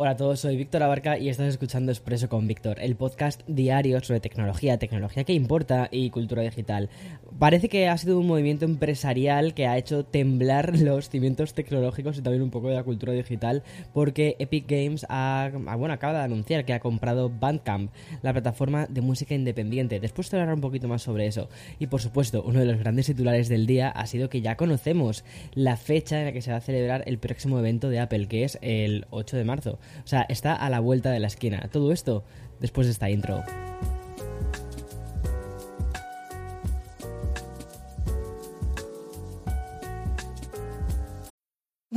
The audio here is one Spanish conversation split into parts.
Hola a todos, soy Víctor Abarca y estás escuchando Expreso con Víctor, el podcast diario sobre tecnología, tecnología que importa y cultura digital. Parece que ha sido un movimiento empresarial que ha hecho temblar los cimientos tecnológicos y también un poco de la cultura digital porque Epic Games ha, bueno, acaba de anunciar que ha comprado Bandcamp, la plataforma de música independiente. Después te hablaré un poquito más sobre eso. Y por supuesto, uno de los grandes titulares del día ha sido que ya conocemos la fecha en la que se va a celebrar el próximo evento de Apple, que es el 8 de marzo. O sea, está a la vuelta de la esquina. Todo esto después de esta intro.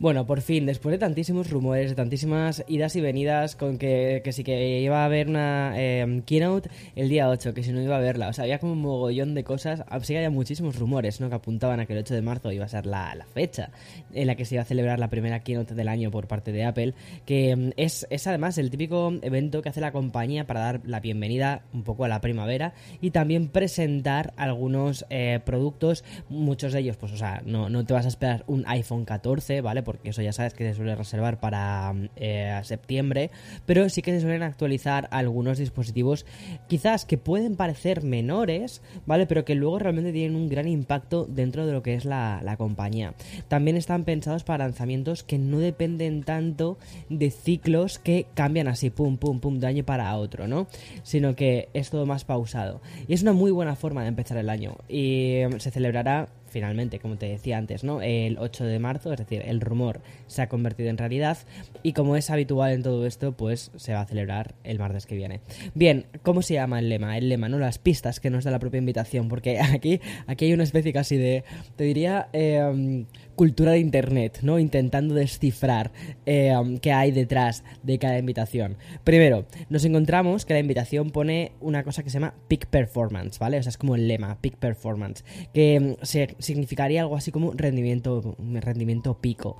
Bueno, por fin, después de tantísimos rumores, de tantísimas idas y venidas, con que, que sí que iba a haber una em, keynote el día 8, que si no iba a verla, o sea, había como un mogollón de cosas, sí que había muchísimos rumores, ¿no? Que apuntaban a que el 8 de marzo iba a ser la, la fecha en la que se iba a celebrar la primera keynote del año por parte de Apple, que em, es, es además el típico evento que hace la compañía para dar la bienvenida un poco a la primavera y también presentar algunos eh, productos, muchos de ellos, pues, o sea, no, no te vas a esperar un iPhone 14, ¿vale? Porque eso ya sabes que se suele reservar para eh, septiembre, pero sí que se suelen actualizar algunos dispositivos quizás que pueden parecer menores, ¿vale? Pero que luego realmente tienen un gran impacto dentro de lo que es la, la compañía. También están pensados para lanzamientos que no dependen tanto de ciclos que cambian así, pum, pum, pum, de año para otro, ¿no? Sino que es todo más pausado. Y es una muy buena forma de empezar el año. Y em, se celebrará finalmente, como te decía antes, ¿no? El 8 de marzo, es decir, el rumor se ha convertido en realidad y como es habitual en todo esto, pues se va a celebrar el martes que viene. Bien, ¿cómo se llama el lema? El lema, ¿no? Las pistas que nos da la propia invitación, porque aquí, aquí hay una especie casi de, te diría, eh, cultura de internet, ¿no? Intentando descifrar eh, qué hay detrás de cada invitación. Primero, nos encontramos que la invitación pone una cosa que se llama peak performance, ¿vale? O sea, es como el lema, peak performance, que mm, se, significaría algo así como rendimiento, rendimiento pico.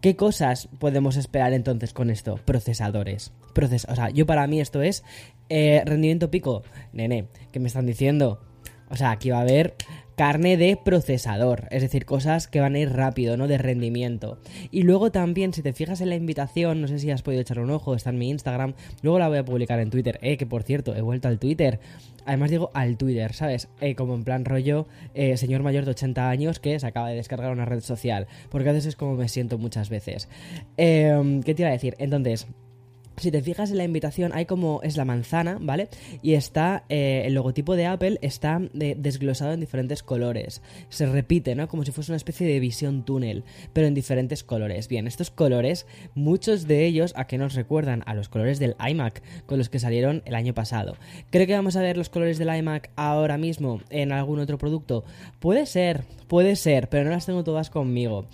¿Qué cosas podemos esperar entonces con esto? Procesadores. o sea, yo para mí esto es eh, rendimiento pico. Nene, ¿qué me están diciendo? O sea, aquí va a haber carne de procesador, es decir, cosas que van a ir rápido, ¿no? De rendimiento. Y luego también, si te fijas en la invitación, no sé si has podido echar un ojo, está en mi Instagram, luego la voy a publicar en Twitter, eh, que por cierto, he vuelto al Twitter. Además digo al Twitter, ¿sabes? Eh, como en plan rollo, eh, señor mayor de 80 años que se acaba de descargar una red social, porque a veces es como me siento muchas veces. Eh, ¿Qué te iba a decir? Entonces... Si te fijas en la invitación, hay como es la manzana, ¿vale? Y está eh, el logotipo de Apple está eh, desglosado en diferentes colores. Se repite, ¿no? Como si fuese una especie de visión túnel, pero en diferentes colores. Bien, estos colores, muchos de ellos a que nos recuerdan a los colores del iMac con los que salieron el año pasado. Creo que vamos a ver los colores del iMac ahora mismo en algún otro producto. Puede ser, puede ser, pero no las tengo todas conmigo.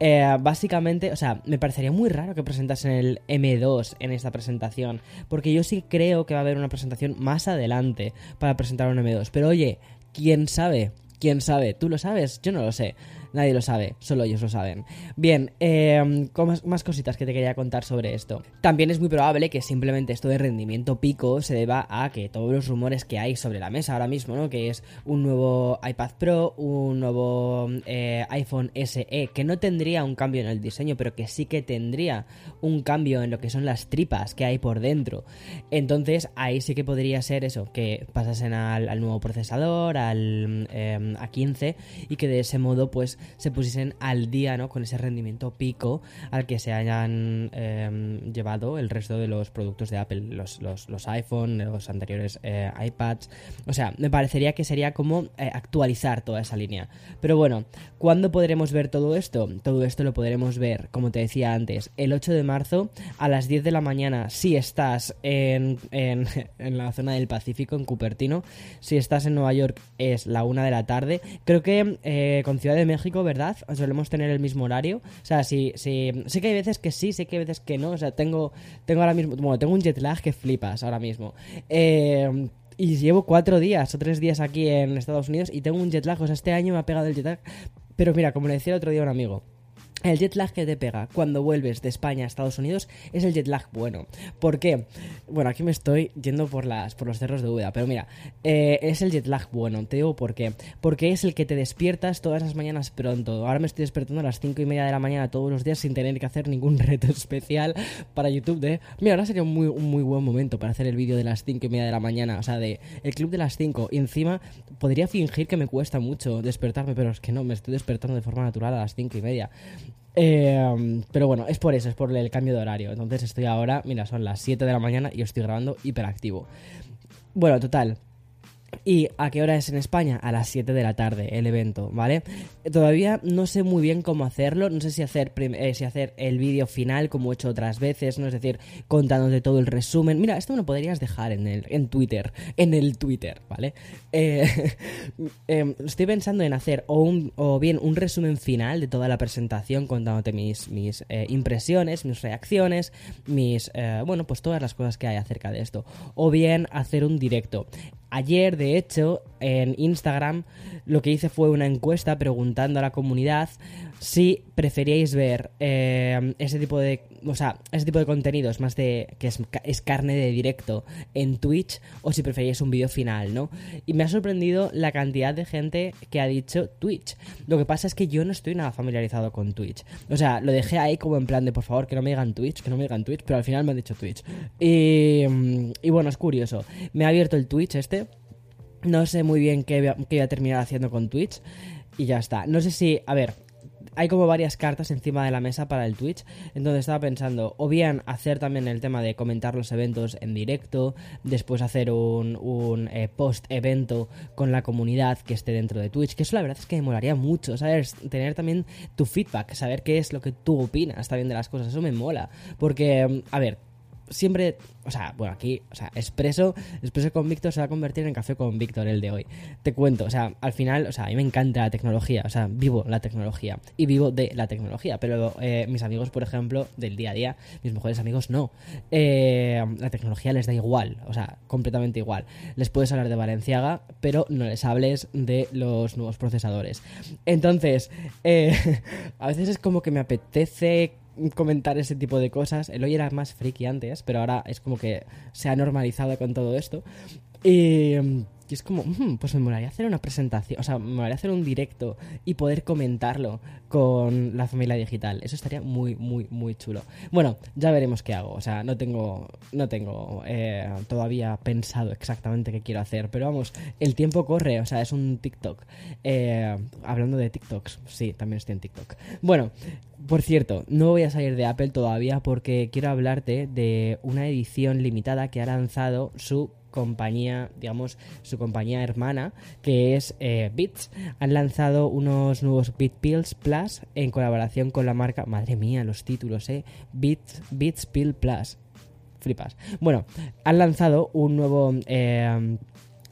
Eh, básicamente, o sea, me parecería muy raro que presentasen el M2 en esta presentación, porque yo sí creo que va a haber una presentación más adelante para presentar un M2. Pero oye, ¿quién sabe? ¿Quién sabe? ¿Tú lo sabes? Yo no lo sé. Nadie lo sabe, solo ellos lo saben. Bien, eh, más, cositas que te quería contar sobre esto. También es muy probable que simplemente esto de rendimiento pico se deba a que todos los rumores que hay sobre la mesa ahora mismo, ¿no? Que es un nuevo iPad Pro, un nuevo eh, iPhone SE, que no tendría un cambio en el diseño, pero que sí que tendría un cambio en lo que son las tripas que hay por dentro. Entonces ahí sí que podría ser eso, que pasasen al, nuevo procesador, al eh, A15, y que de ese modo pues se pusiesen al día, ¿no? Con ese rendimiento pico al que se hayan em, llevado el resto de los productos de Apple, los, los, iPhone, los anteriores eh, iPads. O sea, me parecería que sería como eh, actualizar toda esa línea. Pero bueno, ¿cuándo podremos ver todo esto? Todo esto lo podremos ver, como te decía antes, el 8 de marzo a las 10 de la mañana si estás en, en, en la zona del Pacífico, en Cupertino. Si estás en Nueva York es la 1 de la tarde. Creo que eh, con Ciudad de México ¿verdad? Solemos tener el mismo horario. O sea, sí, sí, sé que hay veces que sí, sé que hay veces que no. O sea, tengo, tengo ahora mismo, bueno, tengo un jet lag que flipas ahora mismo. Eh, y llevo cuatro días o tres días aquí en Estados Unidos y tengo un jet lag. O sea, este año me ha pegado el jet lag. Pero mira, como le decía el otro día a un amigo, el jet lag que te pega cuando vuelves de España a Estados Unidos es el jet lag bueno. ¿Por qué? Bueno, aquí me estoy yendo por, las, por los cerros de Úbeda, pero mira, eh, es el jet lag bueno. Te digo por qué. Porque es el que te despiertas todas las mañanas pronto. Ahora me estoy despertando a las 5 y media de la mañana todos los días sin tener que hacer ningún reto especial para YouTube de... Mira, ahora sería un muy, un muy buen momento para hacer el vídeo de las 5 y media de la mañana. O sea, de el club de las 5. Y encima podría fingir que me cuesta mucho despertarme, pero es que no, me estoy despertando de forma natural a las 5 y media. Eh, pero bueno, es por eso, es por el cambio de horario. Entonces estoy ahora, mira, son las 7 de la mañana y estoy grabando hiperactivo. Bueno, total, ¿Y a qué hora es en España? A las 7 de la tarde el evento, ¿vale? Todavía no sé muy bien cómo hacerlo, no sé si hacer, eh, si hacer el vídeo final como he hecho otras veces, ¿no? Es decir, contándote todo el resumen. Mira, esto me lo podrías dejar en, el, en Twitter, en el Twitter, ¿vale? Eh, em, estoy pensando en hacer o, un, o bien un resumen final de toda la presentación contándote mis, mis eh, impresiones, mis reacciones, mis, bueno, pues todas las cosas que hay acerca de esto. O bien hacer un directo. Ayer, de hecho, en Instagram lo que hice fue una encuesta preguntando a la comunidad si preferíais ver eh, ese tipo de o sea ese tipo de contenidos más de que es, carne de directo en Twitch o si preferíais un vídeo final no y me ha sorprendido la cantidad de gente que ha dicho Twitch lo que pasa es que yo no estoy nada familiarizado con Twitch o sea lo dejé ahí como en plan de por favor que no me digan Twitch que no me digan Twitch pero al final me han dicho Twitch y, y bueno es curioso me ha abierto el Twitch este no sé muy bien qué voy, a, terminar haciendo con Twitch. Y ya está. No sé si. A ver, hay como varias cartas encima de la mesa para el Twitch. Entonces estaba pensando, o bien hacer también el tema de comentar los eventos en directo, después hacer un, eh, post-evento con la comunidad que esté dentro de Twitch. Que eso la verdad es que me molaría mucho, ¿sabes? Tener también tu feedback, saber qué es lo que tú opinas también de las cosas. Eso me mola. Porque, a ver, siempre, o sea, bueno, aquí, o sea, Expreso, Expreso con Víctor se va a convertir en Café con Víctor el de hoy. Te cuento, o sea, al final, o sea, a mí me encanta la tecnología, o sea, vivo la tecnología y vivo de la tecnología, pero eh, mis amigos, por ejemplo, del día a día, mis mejores amigos no. Eh, la tecnología les da igual, o sea, completamente igual. Les puedes hablar de Valenciaga, pero no les hables de los nuevos procesadores. Entonces, eh, a veces es como que me apetece comentar ese tipo de cosas. El hoy era más friki antes, pero ahora es como que se ha normalizado con todo esto. Y y es como, mm, pues me molaría hacer una presentación, o sea, me molaría hacer un directo y poder comentarlo con la familia digital. Eso estaría muy, muy, muy chulo. Bueno, ya veremos qué hago. O sea, no tengo, no tengo eh, todavía pensado exactamente qué quiero hacer. Pero vamos, el tiempo corre, o sea, es un TikTok. Eh, hablando de TikToks, sí, también estoy en TikTok. Bueno, por cierto, no voy a salir de Apple todavía porque quiero hablarte de una edición limitada que ha lanzado su compañía, digamos, su compañía hermana, que es eh, Beats. Han lanzado unos nuevos Beat Pills Plus en colaboración con la marca, madre mía, los títulos, eh, Beats, Beats Pill Plus. Flipas. Bueno, han lanzado un nuevo eh,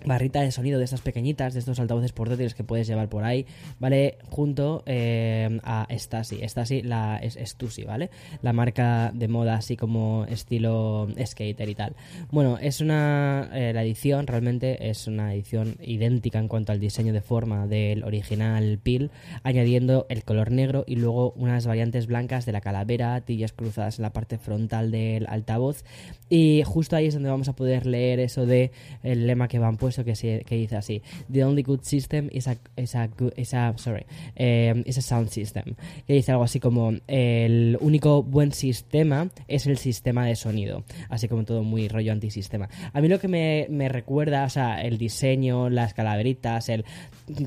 barrita de sonido de estas pequeñitas, de estos altavoces portátiles que puedes llevar por ahí, ¿vale? Junto eh, a Stasi. Stasi la, es Stussy, ¿vale? La marca de moda así como estilo skater y tal. Bueno, es una... Eh, la edición realmente es una edición idéntica en cuanto al diseño de forma del original Pil, añadiendo el color negro y luego unas variantes blancas de la calavera, tillas cruzadas en la parte frontal del altavoz y justo ahí es donde vamos a poder leer eso de el lema que van puesto que, que dice así: The only good system is a, is a, is a sorry, um, is a sound system. Que dice algo así como: El único buen sistema es el sistema de sonido. Así como todo muy rollo antisistema. A mí lo que me, me recuerda, o sea, el diseño, las calaveritas, el.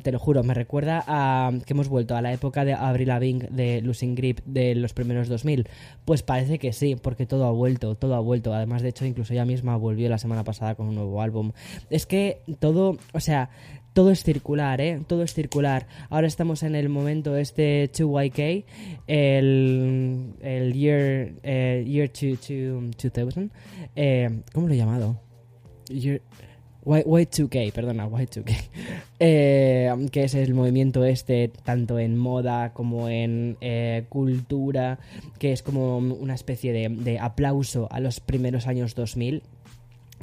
Te lo juro, me recuerda a que hemos vuelto a la época de Avril Lavigne de Losing Grip de los primeros 2000. Pues parece que sí, porque todo ha vuelto, todo ha vuelto. Además, más de hecho, incluso ella misma volvió la semana pasada con un nuevo álbum. Es que todo, o sea, todo es circular, ¿eh? Todo es circular. Ahora estamos en el momento este 2YK, el, el year, eh, year 2000. Eh, ¿Cómo lo he llamado? Year, Y2K, perdona, Y2K, eh, que es el movimiento este, tanto en moda como en eh, cultura, que es como una especie de, de aplauso a los primeros años 2000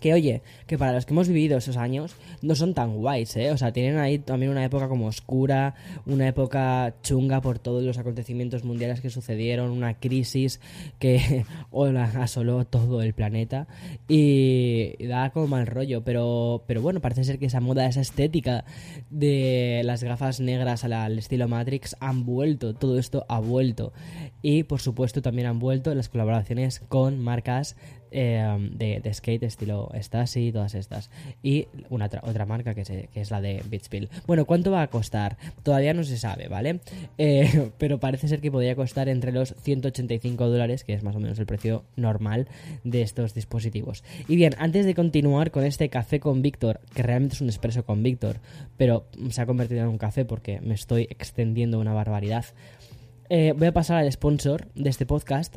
que oye, que para los que hemos vivido esos años no son tan guays, ¿eh? O sea, tienen ahí también una época como oscura, una época chunga por todos los acontecimientos mundiales que sucedieron, una crisis que hola, asoló todo el planeta y, da como mal rollo, pero, pero bueno, parece ser que esa moda, esa estética de las gafas negras al estilo Matrix han vuelto, todo esto ha vuelto y por supuesto también han vuelto las colaboraciones con marcas Em, de, skate estilo Stasi todas estas. Y una otra marca que, es la de Beatspill. Bueno, ¿cuánto va a costar? Todavía no se sabe, ¿vale? Eh, pero parece ser que podría costar entre los 185 dólares, que es más o menos el precio normal de estos dispositivos. Y bien, antes de continuar con este café con Víctor, que realmente es un expreso con Víctor, pero se ha convertido en un café porque me estoy extendiendo una barbaridad. Eh, voy a pasar al sponsor de este podcast,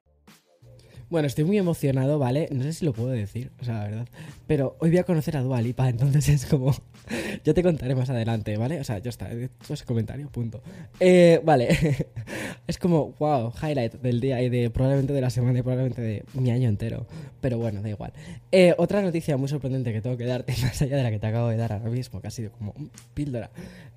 Bueno, estoy muy emocionado, ¿vale? No sé si lo puedo decir, o sea, la verdad. Pero hoy voy a conocer a Dua Lipa, entonces es como... Yo te contaré más adelante, ¿vale? O sea, ya está, eso es comentario, punto. Eh, vale, es como, wow, highlight del día y de probablemente de la semana y probablemente de mi año entero. Pero bueno, da igual. Eh, otra noticia muy sorprendente que tengo que darte, más allá de la que te acabo de dar ahora mismo, que ha sido como píldora.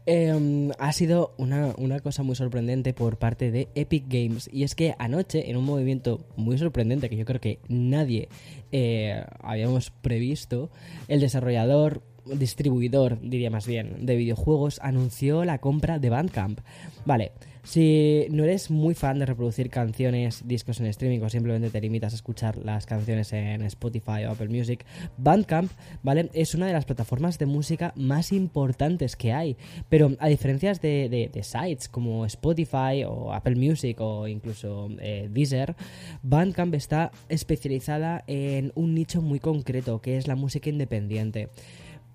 Em, ha sido una, una cosa muy sorprendente por parte de Epic Games. Y es que anoche, en un movimiento muy sorprendente que yo creo que nadie eh, habíamos previsto, el desarrollador distribuidor, diría más bien, de videojuegos anunció la compra de Bandcamp. Vale, si no eres muy fan de reproducir canciones, discos en streaming o simplemente te limitas a escuchar las canciones en Spotify o Apple Music, Bandcamp, ¿vale? Es una de las plataformas de música más importantes que hay. Pero a diferencia de, sites como Spotify o Apple Music o incluso eh, Deezer, Bandcamp está especializada en un nicho muy concreto que es la música independiente.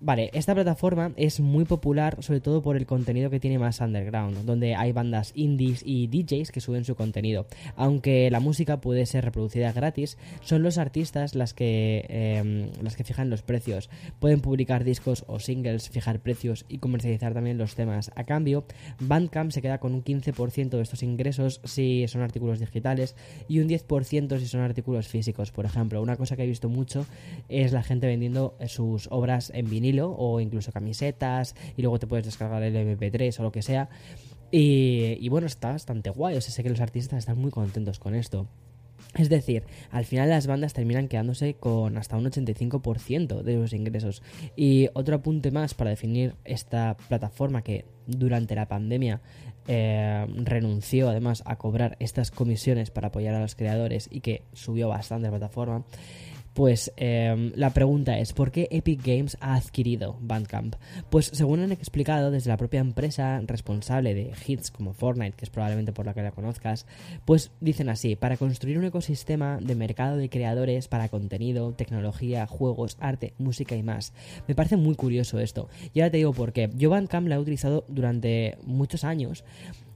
Vale, esta plataforma es muy popular sobre todo por el contenido que tiene más underground, donde hay bandas indies y DJs que suben su contenido. Aunque la música puede ser reproducida gratis, son los artistas las que, em, las que fijan los precios. Pueden publicar discos o singles, fijar precios y comercializar también los temas. A cambio, Bandcamp se queda con un 15% de estos ingresos si son artículos digitales y un 10% si son artículos físicos. Por ejemplo, una cosa que he visto mucho es la gente vendiendo sus obras en o incluso camisetas y luego te puedes descargar el MP3 o lo que sea. Y, bueno, está bastante guay. Sé que los artistas están muy contentos con esto. Es decir, al final las bandas terminan quedándose con hasta un 85% de los ingresos. Y otro apunte más para definir esta plataforma que durante la pandemia eh, renunció además a cobrar estas comisiones para apoyar a los creadores y que subió bastante la plataforma pues em, la pregunta es, ¿por qué Epic Games ha adquirido Bandcamp? Pues según han explicado desde la propia empresa responsable de hits como Fortnite, que es probablemente por la que la conozcas, pues dicen así, para construir un ecosistema de mercado de creadores para contenido, tecnología, juegos, arte, música y más. Me parece muy curioso esto. Y ahora te digo por qué. Yo Bandcamp la he utilizado durante muchos años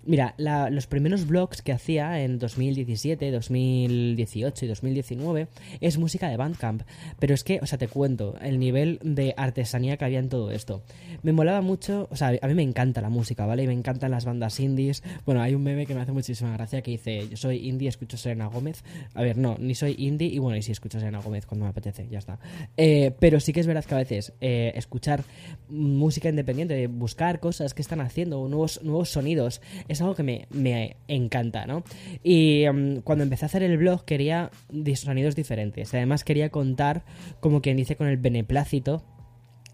Mira, los primeros blogs que hacía en 2017, 2018 y 2019 es música de Bandcamp. Pero es que, o sea, te cuento el nivel de artesanía que había en todo esto. Me molaba mucho, o sea, a mí me encanta la música, ¿vale? Y me encantan las bandas indies. Bueno, hay un meme que me hace muchísima gracia que dice, yo soy indie, escucho Serena Gómez. A ver, no, ni soy indie y bueno, y sí escucho Serena Gómez cuando me apetece, ya está. Eh, pero sí que es verdad que a veces eh, escuchar música independiente, buscar cosas que están haciendo, nuevos, nuevos sonidos es algo que me, encanta, ¿no? Y em, cuando empecé a hacer el blog quería sonidos diferentes. Además quería contar, como quien dice, con el beneplácito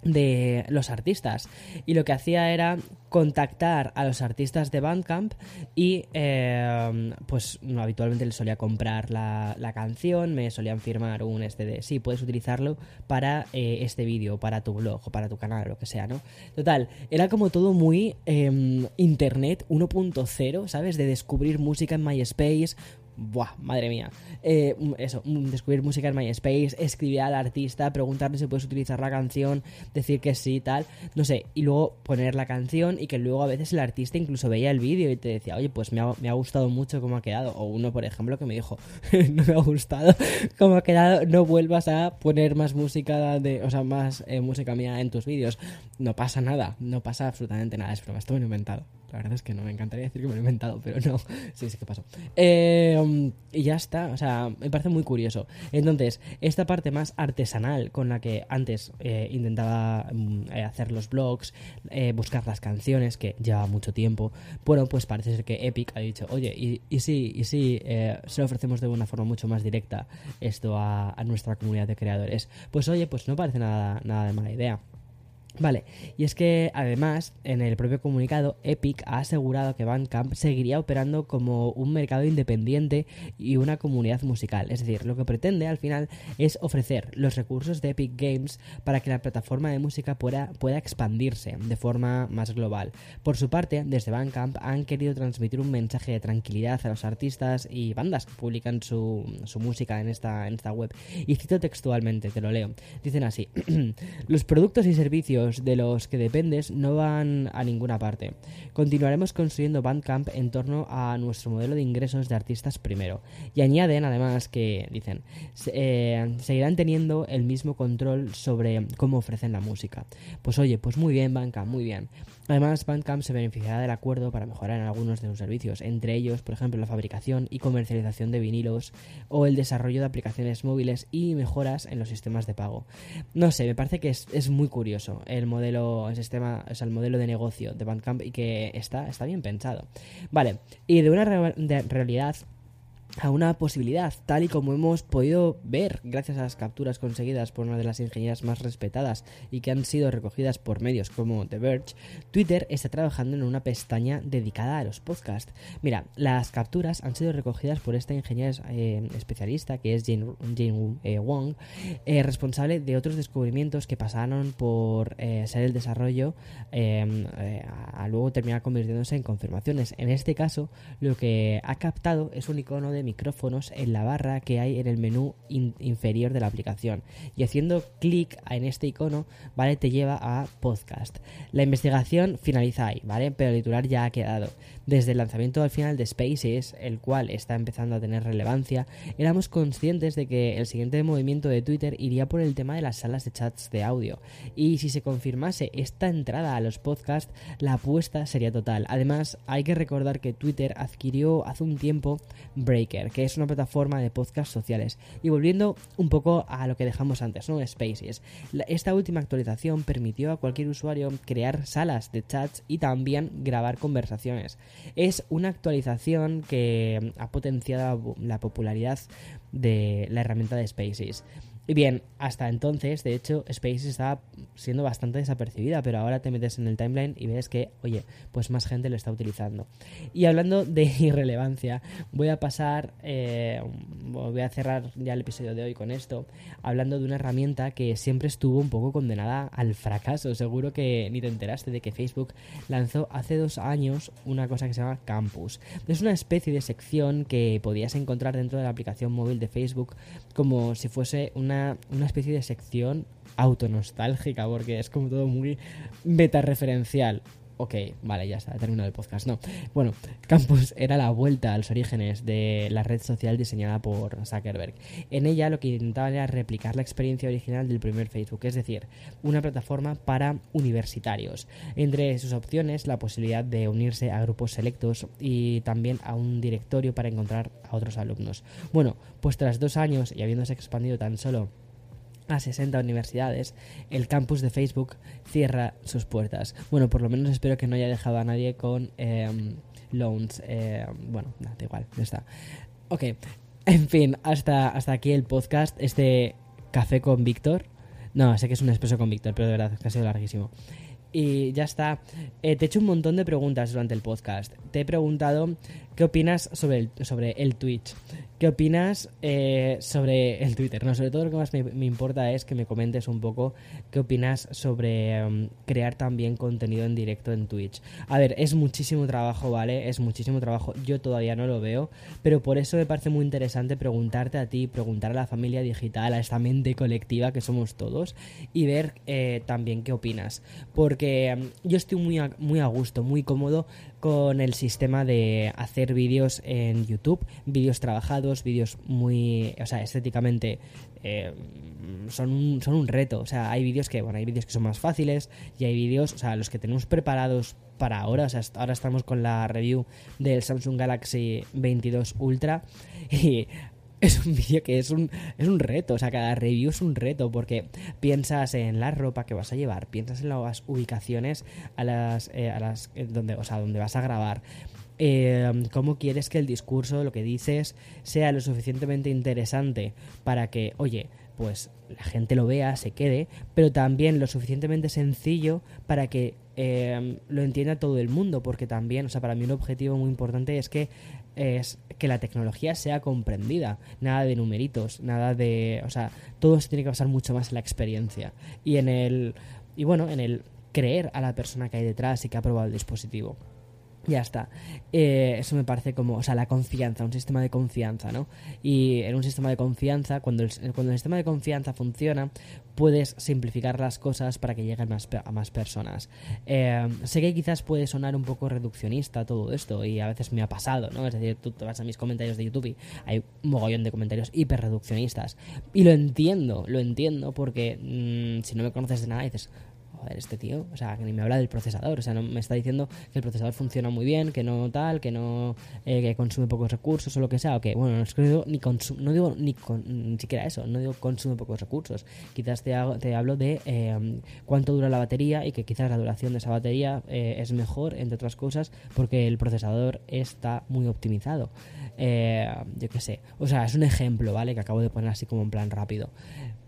de los artistas y lo que hacía era contactar a los artistas de Bandcamp y eh, pues no, habitualmente les solía comprar la, la, canción, me solían firmar un este de sí, puedes utilizarlo para eh, este vídeo, para tu blog o para tu canal, lo que sea, ¿no? Total, era como todo muy eh, internet 1.0, ¿sabes? De descubrir música en MySpace, Buah, madre mía. Eh, eso, descubrir música en MySpace, escribir al artista, preguntarle si puedes utilizar la canción, decir que sí, tal, no sé, y luego poner la canción y que luego a veces el artista incluso veía el vídeo y te decía, oye, pues me ha, gustado mucho cómo ha quedado. O uno, por ejemplo, que me dijo, no me ha gustado cómo ha quedado, no vuelvas a poner más música de, o sea, más eh, música mía en tus vídeos. No pasa nada, no pasa absolutamente nada, es broma, esto me inventado. La verdad es que no me encantaría decir que me lo he inventado, pero no. Sí, sí que pasó. Eh, y ya está. O sea, me parece muy curioso. Entonces, esta parte más artesanal con la que antes eh, intentaba eh, hacer los blogs, buscar las canciones, que lleva mucho tiempo, bueno, pues parece ser que Epic ha dicho, oye, y, y sí, y eh, se lo ofrecemos de una forma mucho más directa esto a, a nuestra comunidad de creadores. Pues oye, pues no parece nada, nada de mala idea. Vale, y es que además en el propio comunicado Epic ha asegurado que Bandcamp seguiría operando como un mercado independiente y una comunidad musical, es decir, lo que pretende al final es ofrecer los recursos de Epic Games para que la plataforma de música pueda, pueda expandirse de forma más global. Por su parte, desde Bandcamp han querido transmitir un mensaje de tranquilidad a los artistas y bandas que publican su, su música en esta, en esta web. Y cito textualmente, te lo leo. Dicen así, los productos y servicios de los que dependes no van a ninguna parte. Continuaremos construyendo Bandcamp en torno a nuestro modelo de ingresos de artistas primero. Y añaden además que, dicen, eh, seguirán teniendo el mismo control sobre cómo ofrecen la música. Pues oye, pues muy bien Bandcamp, muy bien. Además, Bandcamp se beneficiará del acuerdo para mejorar en algunos de sus servicios, entre ellos, por ejemplo, la fabricación y comercialización de vinilos o el desarrollo de aplicaciones móviles y mejoras en los sistemas de pago. No sé, me parece que es, es muy curioso el modelo, el sistema, o sea, el modelo de negocio de Bandcamp y que está, está bien pensado. Vale, y de una realidad a una posibilidad, tal y como hemos podido ver gracias a las capturas conseguidas por una de las ingenieras más respetadas y que han sido recogidas por medios como The Verge, Twitter está trabajando en una pestaña dedicada a los podcasts. Mira, las capturas han sido recogidas por esta ingeniera eh, especialista que es Jane, Jane eh, Wong, eh, responsable de otros descubrimientos que pasaron por ser el desarrollo eh, a luego terminar convirtiéndose en confirmaciones. En este caso, lo que ha captado es un icono de micrófonos en la barra que hay en el menú in inferior de la aplicación y haciendo clic en este icono, ¿vale? Te lleva a podcast. La investigación finaliza ahí, ¿vale? Pero el titular ya ha quedado. Desde el lanzamiento al final de Spaces, el cual está empezando a tener relevancia, éramos conscientes de que el siguiente movimiento de Twitter iría por el tema de las salas de chats de audio. Y si se confirmase esta entrada a los podcasts, la apuesta sería total. Además, hay que recordar que Twitter adquirió hace un tiempo Breaker, que es una plataforma de podcasts sociales. Y volviendo un poco a lo que dejamos antes, ¿no? Spaces. Esta última actualización permitió a cualquier usuario crear salas de chats y también grabar conversaciones. Es una actualización que ha potenciado la popularidad de la herramienta de Spaces. Y bien, hasta entonces, de hecho, Spaces estaba siendo bastante desapercibida, pero ahora te metes en el timeline y ves que, oye, pues más gente lo está utilizando. Y hablando de irrelevancia, voy a pasar, eh, voy a cerrar ya el episodio de hoy con esto, hablando de una herramienta que siempre estuvo un poco condenada al fracaso. Seguro que ni te enteraste de que Facebook lanzó hace dos años una cosa que se llama Campus. Es una especie de sección que podías encontrar dentro de la aplicación móvil de Facebook como si fuese una una, especie de sección autonostalgica, porque es como todo muy meta-referencial. Ok, vale, ya está, he terminado el podcast. No. Bueno, Campus era la vuelta a los orígenes de la red social diseñada por Zuckerberg. En ella lo que intentaban era replicar la experiencia original del primer Facebook, es decir, una plataforma para universitarios. Entre sus opciones, la posibilidad de unirse a grupos selectos y también a un directorio para encontrar a otros alumnos. Bueno, pues tras dos años y habiéndose expandido tan solo a 60 universidades, el campus de Facebook cierra sus puertas. Bueno, por lo menos espero que no haya dejado a nadie con eh, loans. Eh, bueno, da igual, ya está. Ok, en fin, hasta, hasta aquí el podcast, este café con Víctor. No, sé que es un expreso con Víctor, pero de verdad, que ha sido larguísimo. Y ya está. Eh, te he hecho un montón de preguntas durante el podcast. Te he preguntado qué opinas sobre el, sobre el Twitch. ¿Qué opinas eh, sobre el Twitter? No, sobre todo lo que más me, importa es que me comentes un poco qué opinas sobre um, crear también contenido en directo en Twitch. A ver, es muchísimo trabajo, ¿vale? Es muchísimo trabajo. Yo todavía no lo veo, pero por eso me parece muy interesante preguntarte a ti, preguntar a la familia digital, a esta mente colectiva que somos todos y ver eh, también qué opinas. Porque um, yo estoy muy muy a gusto, muy cómodo con el sistema de hacer vídeos en YouTube, vídeos trabajados, vídeos muy, o sea, estéticamente eh, son, un, son un reto. O sea, hay vídeos que, bueno, hay vídeos que son más fáciles y hay vídeos, o sea, los que tenemos preparados para ahora, o sea, ahora estamos con la review del Samsung Galaxy 22 Ultra y es un vídeo que es un, es un reto, o sea, cada review es un reto porque piensas en la ropa que vas a llevar, piensas en las ubicaciones a las, eh, a las eh, donde, o sea, donde vas a grabar. Eh, cómo quieres que el discurso, lo que dices, sea lo suficientemente interesante para que, oye, pues la gente lo vea, se quede, pero también lo suficientemente sencillo para que lo entienda todo el mundo, porque también, o sea, para mí un objetivo muy importante es que es que la tecnología sea comprendida, nada de numeritos, nada de, o sea, todo se tiene que basar mucho más en la experiencia y en el y bueno, en el creer a la persona que hay detrás y que ha probado el dispositivo. Ya está. Eh, eso me parece como, o sea, la confianza, un sistema de confianza, ¿no? Y en un sistema de confianza, cuando el, cuando el sistema de confianza funciona, puedes simplificar las cosas para que lleguen más, a más personas. Eh, sé que quizás puede sonar un poco reduccionista todo esto, y a veces me ha pasado, ¿no? Es decir, tú te vas a mis comentarios de YouTube y hay un mogollón de comentarios hiper reduccionistas. Y lo entiendo, lo entiendo, porque mm, si no me conoces de nada, dices, joder, este tío, o sea, que ni me habla del procesador, o sea, no me está diciendo que el procesador funciona muy bien, que no tal, que no eh, que consume pocos recursos o lo que sea, o que, bueno, no, digo ni, no digo ni, ni siquiera eso, no digo consume pocos recursos, quizás te, te hablo de eh, cuánto dura la batería y que quizás la duración de esa batería eh, es mejor, entre otras cosas, porque el procesador está muy optimizado. yo qué sé, o sea, es un ejemplo, ¿vale? Que acabo de poner así como en plan rápido.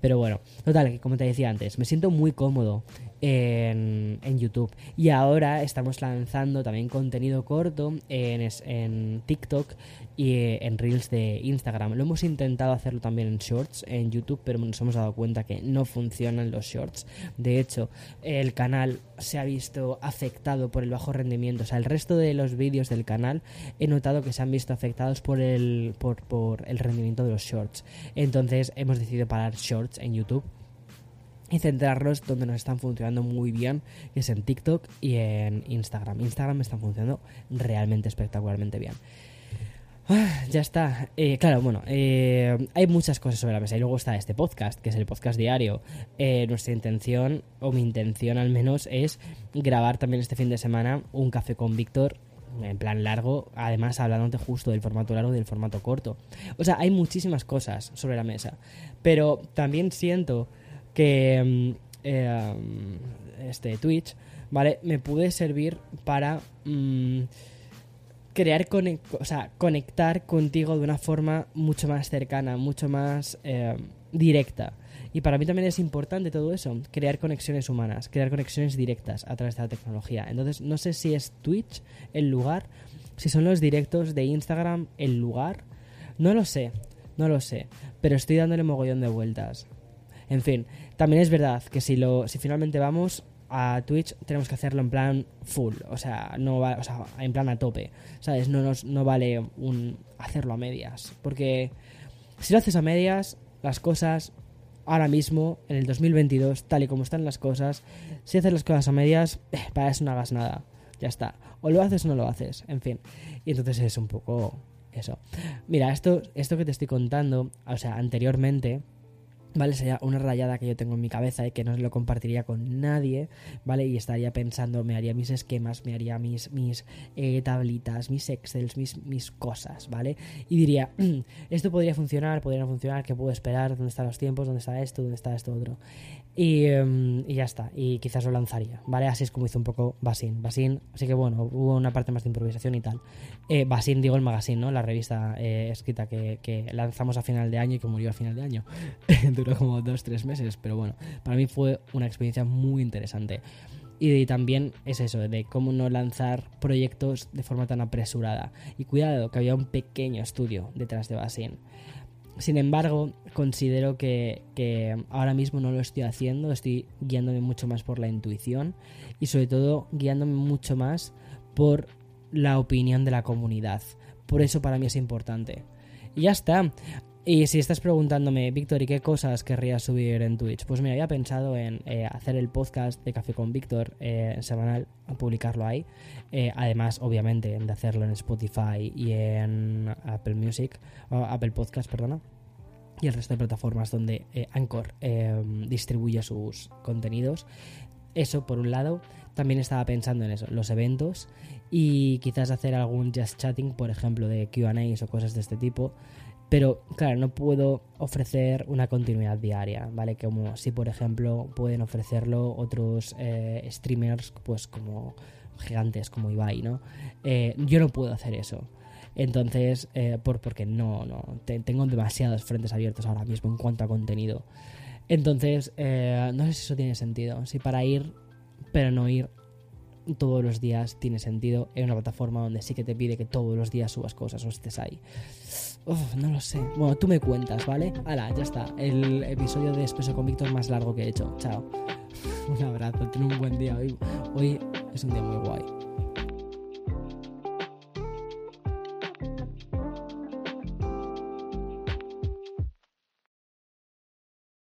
Pero bueno, total, como te decía antes, me siento muy cómodo en, YouTube. Y ahora estamos lanzando también contenido corto en, en TikTok y en Reels de Instagram. Lo hemos intentado hacerlo también en Shorts en YouTube, pero nos hemos dado cuenta que no funcionan los Shorts. De hecho, el canal se ha visto afectado por el bajo rendimiento. O sea, el resto de los vídeos del canal he notado que se han visto afectados por el, por, por el rendimiento de los Shorts. Entonces hemos decidido parar Shorts en YouTube y centrarlos donde nos están funcionando muy bien, que es en TikTok y en Instagram. Instagram me están funcionando realmente espectacularmente bien. Ah, ya está. Eh, claro, bueno, eh, hay muchas cosas sobre la mesa. Y luego está este podcast, que es el podcast diario. Eh, nuestra intención, o mi intención al menos, es grabar también este fin de semana un café con Víctor en plan largo, además hablándote justo del formato largo y del formato corto. O sea, hay muchísimas cosas sobre la mesa. Pero también siento que mm, eh, este Twitch, ¿vale? Me puede servir para mm, crear, o sea, conectar contigo de una forma mucho más cercana, mucho más eh, directa. Y para mí también es importante todo eso, crear conexiones humanas, crear conexiones directas a través de la tecnología. Entonces, no sé si es Twitch el lugar, si son los directos de Instagram el lugar, no lo sé, no lo sé, pero estoy dándole mogollón de vueltas. En fin, también es verdad que si, lo, si finalmente vamos a Twitch tenemos que hacerlo en plan full, o sea, no va, o sea, en plan a tope, ¿sabes? No, nos, no vale un hacerlo a medias, porque si lo haces a medias, las cosas ahora mismo, en el 2022, tal y como están las cosas, si haces las cosas a medias, eh, para eso no hagas nada, ya está. O lo haces o no lo haces, en fin. Y entonces es un poco eso. Mira, esto, esto que te estoy contando, o sea, anteriormente, ¿vale? Sería una rayada que yo tengo en mi cabeza y que no lo compartiría con nadie, ¿vale? Y estaría pensando, me haría mis esquemas, me haría mis, mis eh, tablitas, mis excels, mis, mis cosas, ¿vale? Y diría, esto podría funcionar, podría no funcionar, ¿qué puedo esperar? ¿Dónde están los tiempos? ¿Dónde está esto? ¿Dónde está esto otro? Y, em, y, ya está, y quizás lo lanzaría, ¿vale? Así es como hizo un poco Basin. Basin, así que bueno, hubo una parte más de improvisación y tal. Eh, Basin, digo el magazine, ¿no? La revista eh, escrita que, que, lanzamos a final de año y que murió a final de año. Duró como dos, tres meses, pero bueno, para mí fue una experiencia muy interesante. Y, también es eso, de cómo no lanzar proyectos de forma tan apresurada. Y cuidado, que había un pequeño estudio detrás de Basin. Sin embargo, considero que, ahora mismo no lo estoy haciendo, estoy guiándome mucho más por la intuición y sobre todo guiándome mucho más por la opinión de la comunidad. Por eso para mí es importante. Y ya está. Y si estás preguntándome, Víctor, ¿y qué cosas querrías subir en Twitch? Pues me había pensado en eh, hacer el podcast de Café con Víctor eh, semanal, publicarlo ahí. Eh, además, obviamente, de hacerlo en Spotify y en Apple Music, Apple Podcast, perdona. Y el resto de plataformas donde Anchor distribuye sus contenidos. Eso por un lado. También estaba pensando en eso, los eventos y quizás hacer algún just chatting, por ejemplo, de QAs o cosas de este tipo. Pero claro, no puedo ofrecer una continuidad diaria, ¿vale? Como si por ejemplo pueden ofrecerlo otros eh, streamers, pues como gigantes como Ibai, ¿no? Eh, yo no puedo hacer eso. Entonces, eh, por, porque no, no, tengo demasiados frentes abiertos ahora mismo en cuanto a contenido. Entonces, no sé si eso tiene sentido. Si para ir, pero no ir todos los días tiene sentido en una plataforma donde sí que te pide que todos los días subas cosas o estés ahí no lo sé. Bueno, tú me cuentas, ¿vale? Hala, ya está. El episodio de Expreso con Víctor más largo que he hecho. Chao. Un abrazo, ten un buen día. Hoy, hoy es un día muy guay.